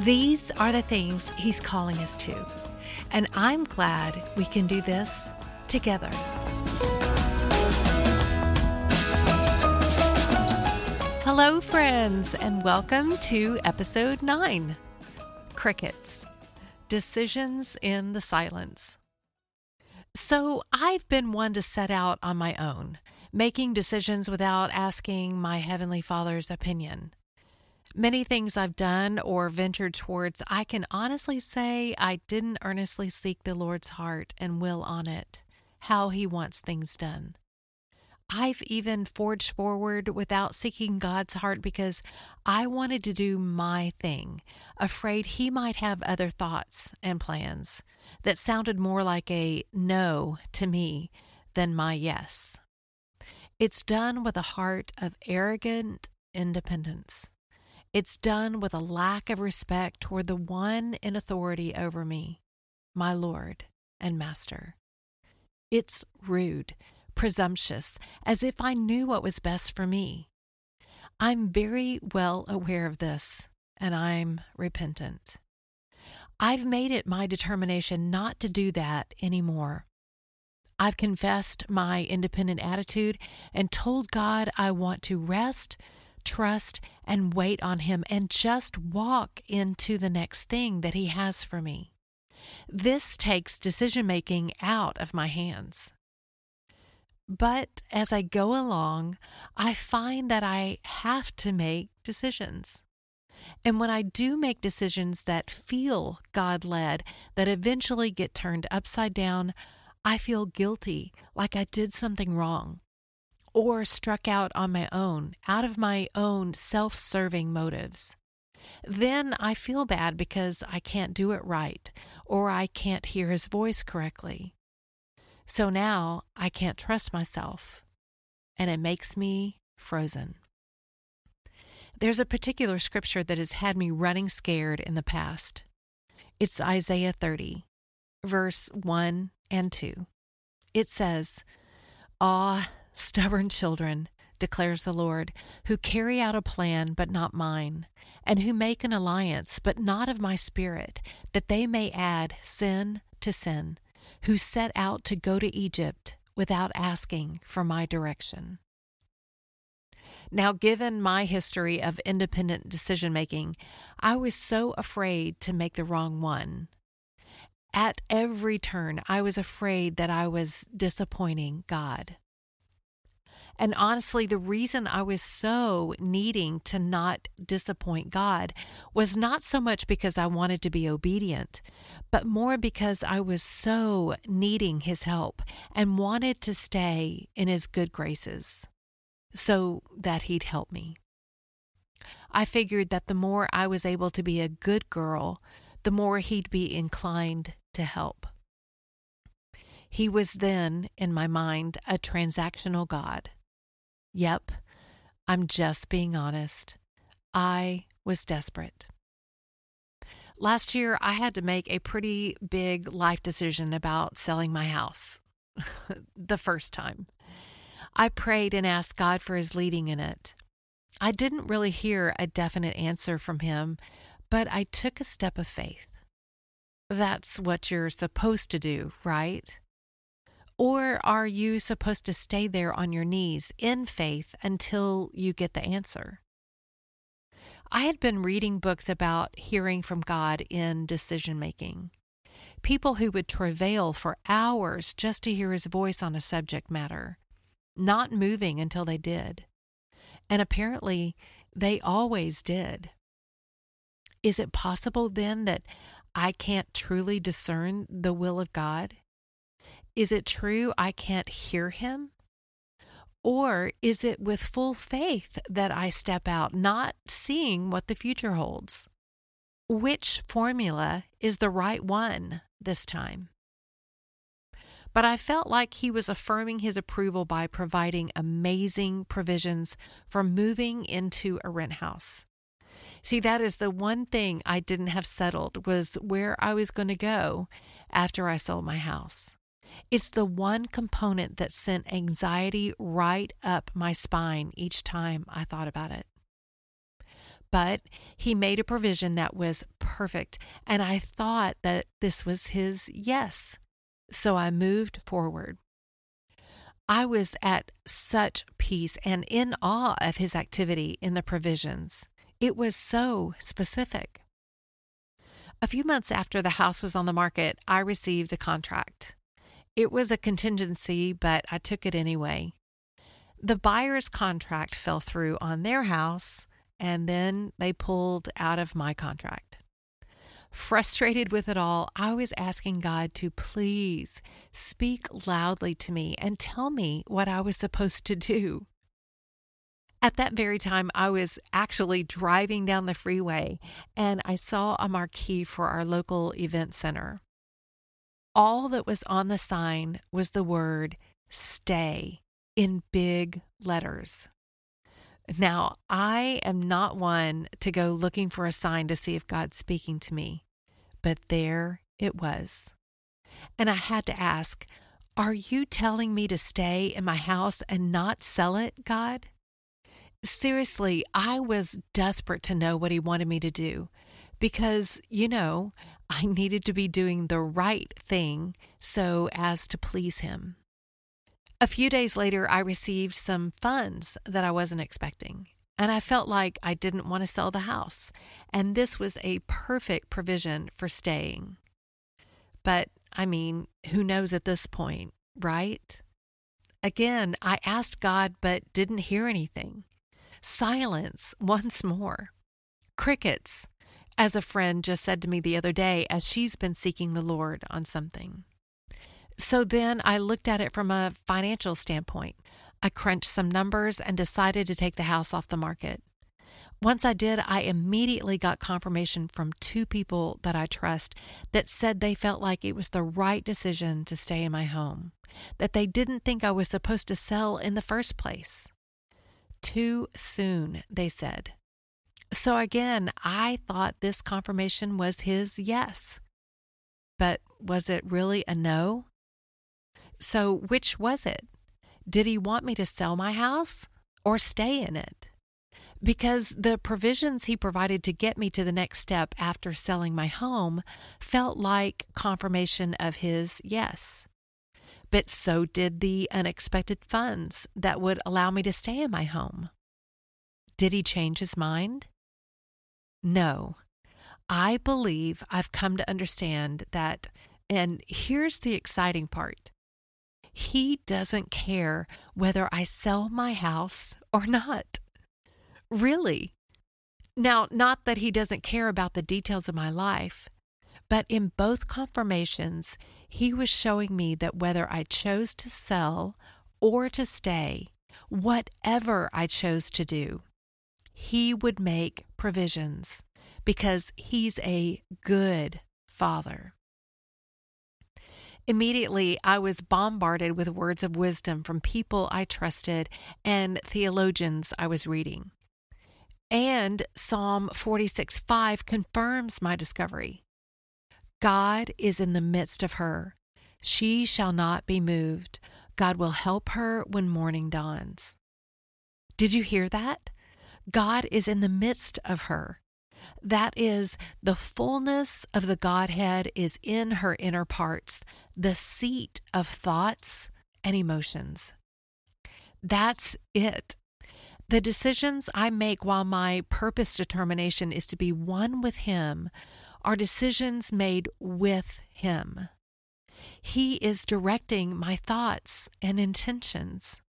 These are the things He's calling us to. And I'm glad we can do this together. Hello, friends, and welcome to episode 9 Crickets Decisions in the Silence. So, I've been one to set out on my own, making decisions without asking my Heavenly Father's opinion. Many things I've done or ventured towards, I can honestly say I didn't earnestly seek the Lord's heart and will on it, how He wants things done. I've even forged forward without seeking God's heart because I wanted to do my thing, afraid He might have other thoughts and plans that sounded more like a no to me than my yes. It's done with a heart of arrogant independence. It's done with a lack of respect toward the one in authority over me, my Lord and Master. It's rude, presumptuous, as if I knew what was best for me. I'm very well aware of this, and I'm repentant. I've made it my determination not to do that anymore. I've confessed my independent attitude and told God I want to rest, trust, and wait on Him and just walk into the next thing that He has for me. This takes decision making out of my hands. But as I go along, I find that I have to make decisions. And when I do make decisions that feel God led, that eventually get turned upside down, I feel guilty, like I did something wrong or struck out on my own, out of my own self serving motives. Then I feel bad because I can't do it right or I can't hear his voice correctly. So now I can't trust myself and it makes me frozen. There's a particular scripture that has had me running scared in the past. It's Isaiah 30, verse 1 and 2. It says, Ah, Stubborn children, declares the Lord, who carry out a plan but not mine, and who make an alliance but not of my spirit, that they may add sin to sin, who set out to go to Egypt without asking for my direction. Now, given my history of independent decision making, I was so afraid to make the wrong one. At every turn, I was afraid that I was disappointing God. And honestly, the reason I was so needing to not disappoint God was not so much because I wanted to be obedient, but more because I was so needing His help and wanted to stay in His good graces so that He'd help me. I figured that the more I was able to be a good girl, the more He'd be inclined to help. He was then, in my mind, a transactional God Yep, I'm just being honest. I was desperate. Last year, I had to make a pretty big life decision about selling my house the first time. I prayed and asked God for his leading in it. I didn't really hear a definite answer from him, but I took a step of faith. That's what you're supposed to do, right? Or are you supposed to stay there on your knees in faith until you get the answer? I had been reading books about hearing from God in decision making. People who would travail for hours just to hear his voice on a subject matter, not moving until they did. And apparently, they always did. Is it possible then that I can't truly discern the will of God? Is it true I can't hear Him? Or is it with full faith that I step out, not seeing what the future holds? Which formula is the right one this time? But I felt like he was affirming his approval by providing amazing provisions for moving into a rent house. See, that is the one thing I didn't have settled was where I was going to go after I sold my house. It's the one component that sent anxiety right up my spine each time I thought about it. But he made a provision that was perfect, and I thought that this was his yes. So I moved forward. I was at such peace and in awe of his activity in the provisions. It was so specific. A few months after the house was on the market, I received a contract. It was a contingency, but I took it anyway. The buyer's contract fell through on their house, and then they pulled out of my contract. Frustrated with it all, I was asking God to please speak loudly to me and tell me what I was supposed to do. At that very time, I was actually driving down the freeway and I saw a marquee for our local event center all that was on the sign was the word stay in big letters. Now, I am not one to go looking for a sign to see if God's speaking to me, but there it was. And I had to ask, Are you telling me to stay in my house and not sell it, God? Seriously, I was desperate to know what He wanted me to do because, you know, I needed to be doing the right thing so as to please him. A few days later, I received some funds that I wasn't expecting, and I felt like I didn't want to sell the house, and this was a perfect provision for staying. But, I mean, who knows at this point, right? Again, I asked God but didn't hear anything. Silence once more. Crickets as a friend just said to me the other day as she's been seeking the Lord on something. So then I looked at it from a financial standpoint. I crunched some numbers and decided to take the house off the market. Once I did, I immediately got confirmation from two people that I trust that said they felt like it was the right decision to stay in my home, that they didn't think I was supposed to sell in the first place. Too soon, they said. So again, I thought this confirmation was his yes. But was it really a no? So which was it? Did he want me to sell my house or stay in it? Because the provisions he provided to get me to the next step after selling my home felt like confirmation of his yes. But so did the unexpected funds that would allow me to stay in my home. Did he change his mind? No, I believe I've come to understand that, and here's the exciting part He doesn't care whether I sell my house or not. Really. Now, not that He doesn't care about the details of my life, but in both confirmations, He was showing me that whether I chose to sell or to stay, whatever I chose to do, he would make provisions because He's a good Father. Immediately, I was bombarded with words of wisdom from people I trusted and theologians I was reading. And Psalm 46 5 confirms my discovery. God is in the midst of her. She shall not be moved. God will help her when morning dawns. Did you hear that? God is in the midst of her. That is, the fullness of the Godhead is in her inner parts, the seat of thoughts and emotions. That's it. The decisions I make while my purpose determination is to be one with Him are decisions made with Him. He is directing my thoughts and intentions.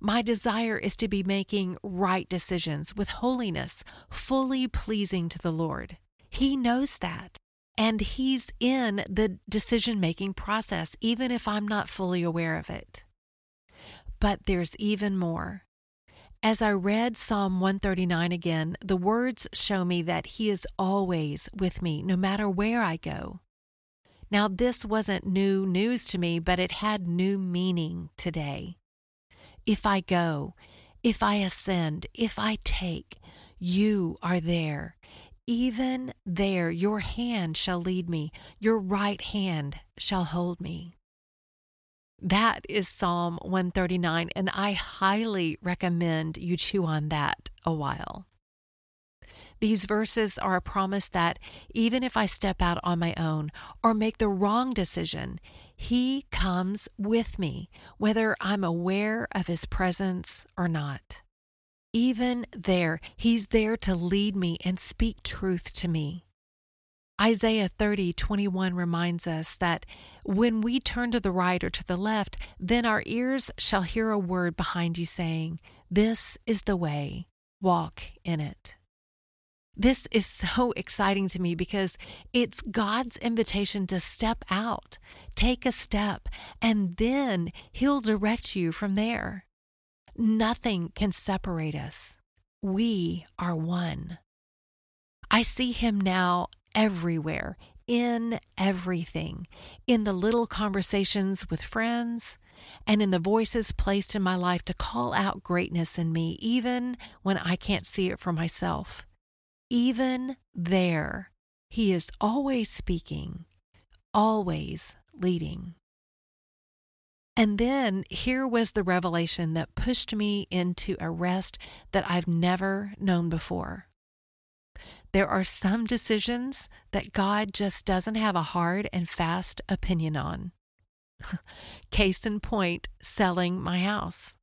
My desire is to be making right decisions with holiness, fully pleasing to the Lord. He knows that. And He's in the decision making process, even if I'm not fully aware of it. But there's even more. As I read Psalm 139 again, the words show me that He is always with me, no matter where I go. Now, this wasn't new news to me, but it had new meaning today. If I go, if I ascend, if I take, you are there. Even there, your hand shall lead me, your right hand shall hold me. That is Psalm 139, and I highly recommend you chew on that a while. These verses are a promise that even if I step out on my own or make the wrong decision, He comes with me, whether I'm aware of His presence or not. Even there, He's there to lead me and speak truth to me. Isaiah 30, 21 reminds us that when we turn to the right or to the left, then our ears shall hear a word behind you saying, This is the way, walk in it. This is so exciting to me because it's God's invitation to step out, take a step, and then He'll direct you from there. Nothing can separate us. We are one. I see Him now everywhere, in everything, in the little conversations with friends, and in the voices placed in my life to call out greatness in me, even when I can't see it for myself even there, He is always speaking, always leading. And then here was the revelation that pushed me into a rest that I've never known before. There are some decisions that God just doesn't have a hard and fast opinion on. Case in point, selling my house.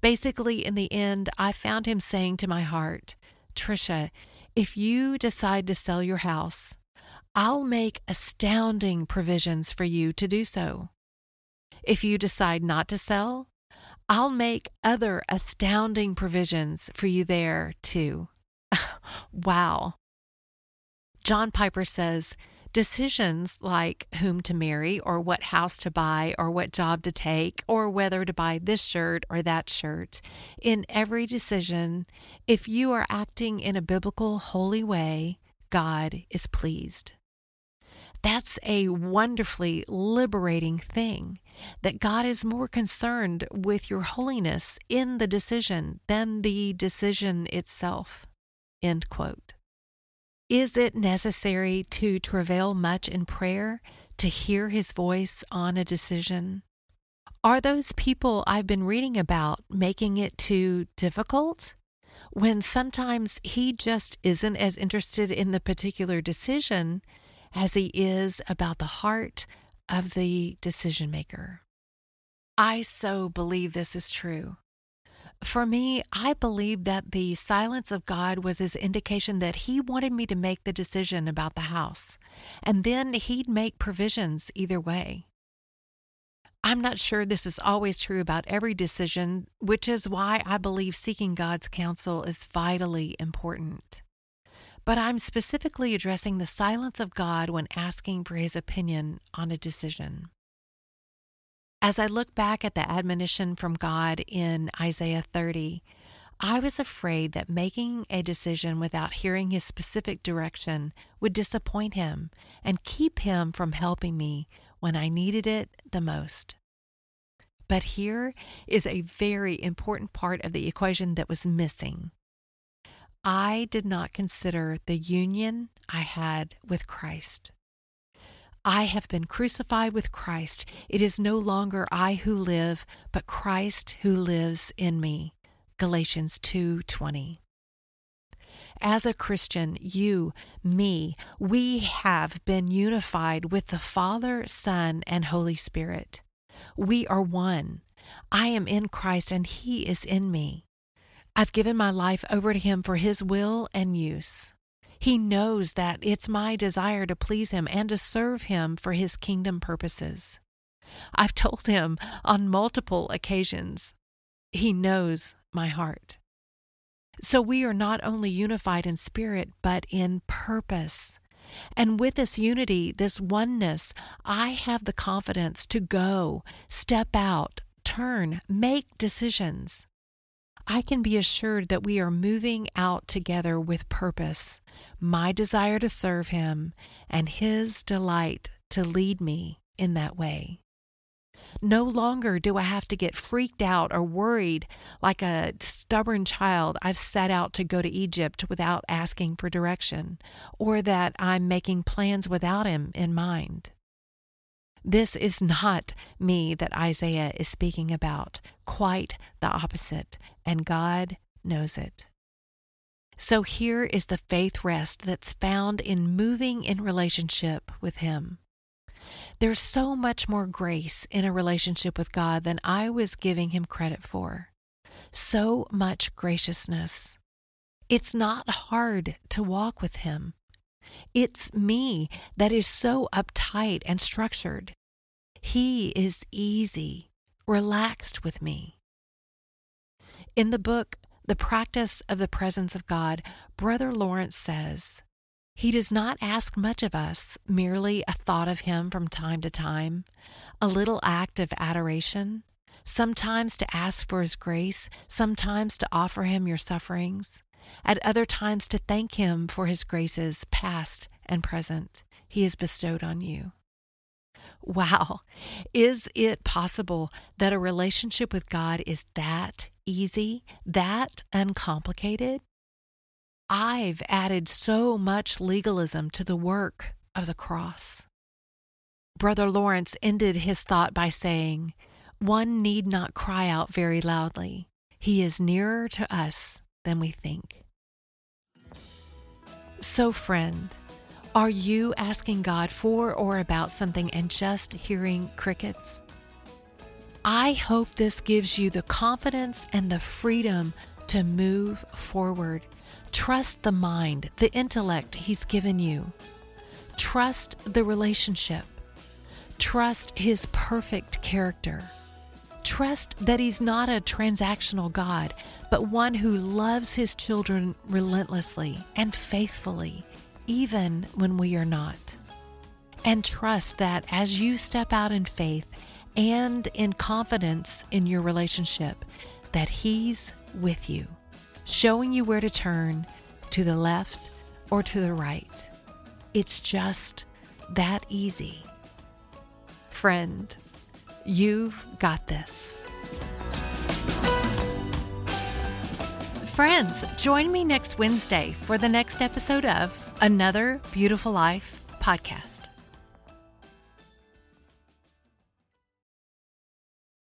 Basically, in the end, I found him saying to my heart, Trisha, if you decide to sell your house, I'll make astounding provisions for you to do so. If you decide not to sell, I'll make other astounding provisions for you there too. wow. John Piper says Decisions like whom to marry, or what house to buy, or what job to take, or whether to buy this shirt or that shirt. In every decision, if you are acting in a biblical, holy way, God is pleased. That's a wonderfully liberating thing that God is more concerned with your holiness in the decision than the decision itself. End quote. Is it necessary to travail much in prayer to hear his voice on a decision? Are those people I've been reading about making it too difficult? When sometimes he just isn't as interested in the particular decision as he is about the heart of the decision maker. I so believe this is true. For me, I believe that the silence of God was his indication that he wanted me to make the decision about the house, and then he'd make provisions either way. I'm not sure this is always true about every decision, which is why I believe seeking God's counsel is vitally important. But I'm specifically addressing the silence of God when asking for his opinion on a decision. As I look back at the admonition from God in Isaiah 30, I was afraid that making a decision without hearing his specific direction would disappoint him and keep him from helping me when I needed it the most. But here is a very important part of the equation that was missing. I did not consider the union I had with Christ. I have been crucified with Christ. It is no longer I who live, but Christ who lives in me. Galatians 2:20. As a Christian, you, me, we have been unified with the Father, Son, and Holy Spirit. We are one. I am in Christ and He is in me. I've given my life over to Him for His will and use. He knows that it's my desire to please Him and to serve Him for His kingdom purposes. I've told Him on multiple occasions. He knows my heart. So we are not only unified in spirit, but in purpose. And with this unity, this oneness, I have the confidence to go, step out, turn, make decisions. I can be assured that we are moving out together with purpose, my desire to serve Him, and His delight to lead me in that way. No longer do I have to get freaked out or worried like a stubborn child I've set out to go to Egypt without asking for direction, or that I'm making plans without Him in mind. This is not me that Isaiah is speaking about, quite the opposite, and God knows it. So here is the faith rest that's found in moving in relationship with Him. There's so much more grace in a relationship with God than I was giving Him credit for. So much graciousness. It's not hard to walk with Him. It's me that is so uptight and structured. He is easy, relaxed with me. In the book, The Practice of the Presence of God, Brother Lawrence says, He does not ask much of us, merely a thought of Him from time to time, a little act of adoration, sometimes to ask for His grace, sometimes to offer Him your sufferings, at other times to thank Him for His graces, past and present, He has bestowed on you. Wow, is it possible that a relationship with God is that easy, that uncomplicated? I've added so much legalism to the work of the cross. Brother Lawrence ended his thought by saying, One need not cry out very loudly. He is nearer to us than we think. So, friend, are you asking God for or about something and just hearing crickets? I hope this gives you the confidence and the freedom to move forward. Trust the mind, the intellect He's given you. Trust the relationship. Trust His perfect character. Trust that He's not a transactional God, but one who loves His children relentlessly and faithfully even when we are not. And trust that as you step out in faith and in confidence in your relationship, that He's with you, showing you where to turn to the left or to the right. It's just that easy. Friend, you've got this. Friends, join me next Wednesday for the next episode of Another Beautiful Life podcast.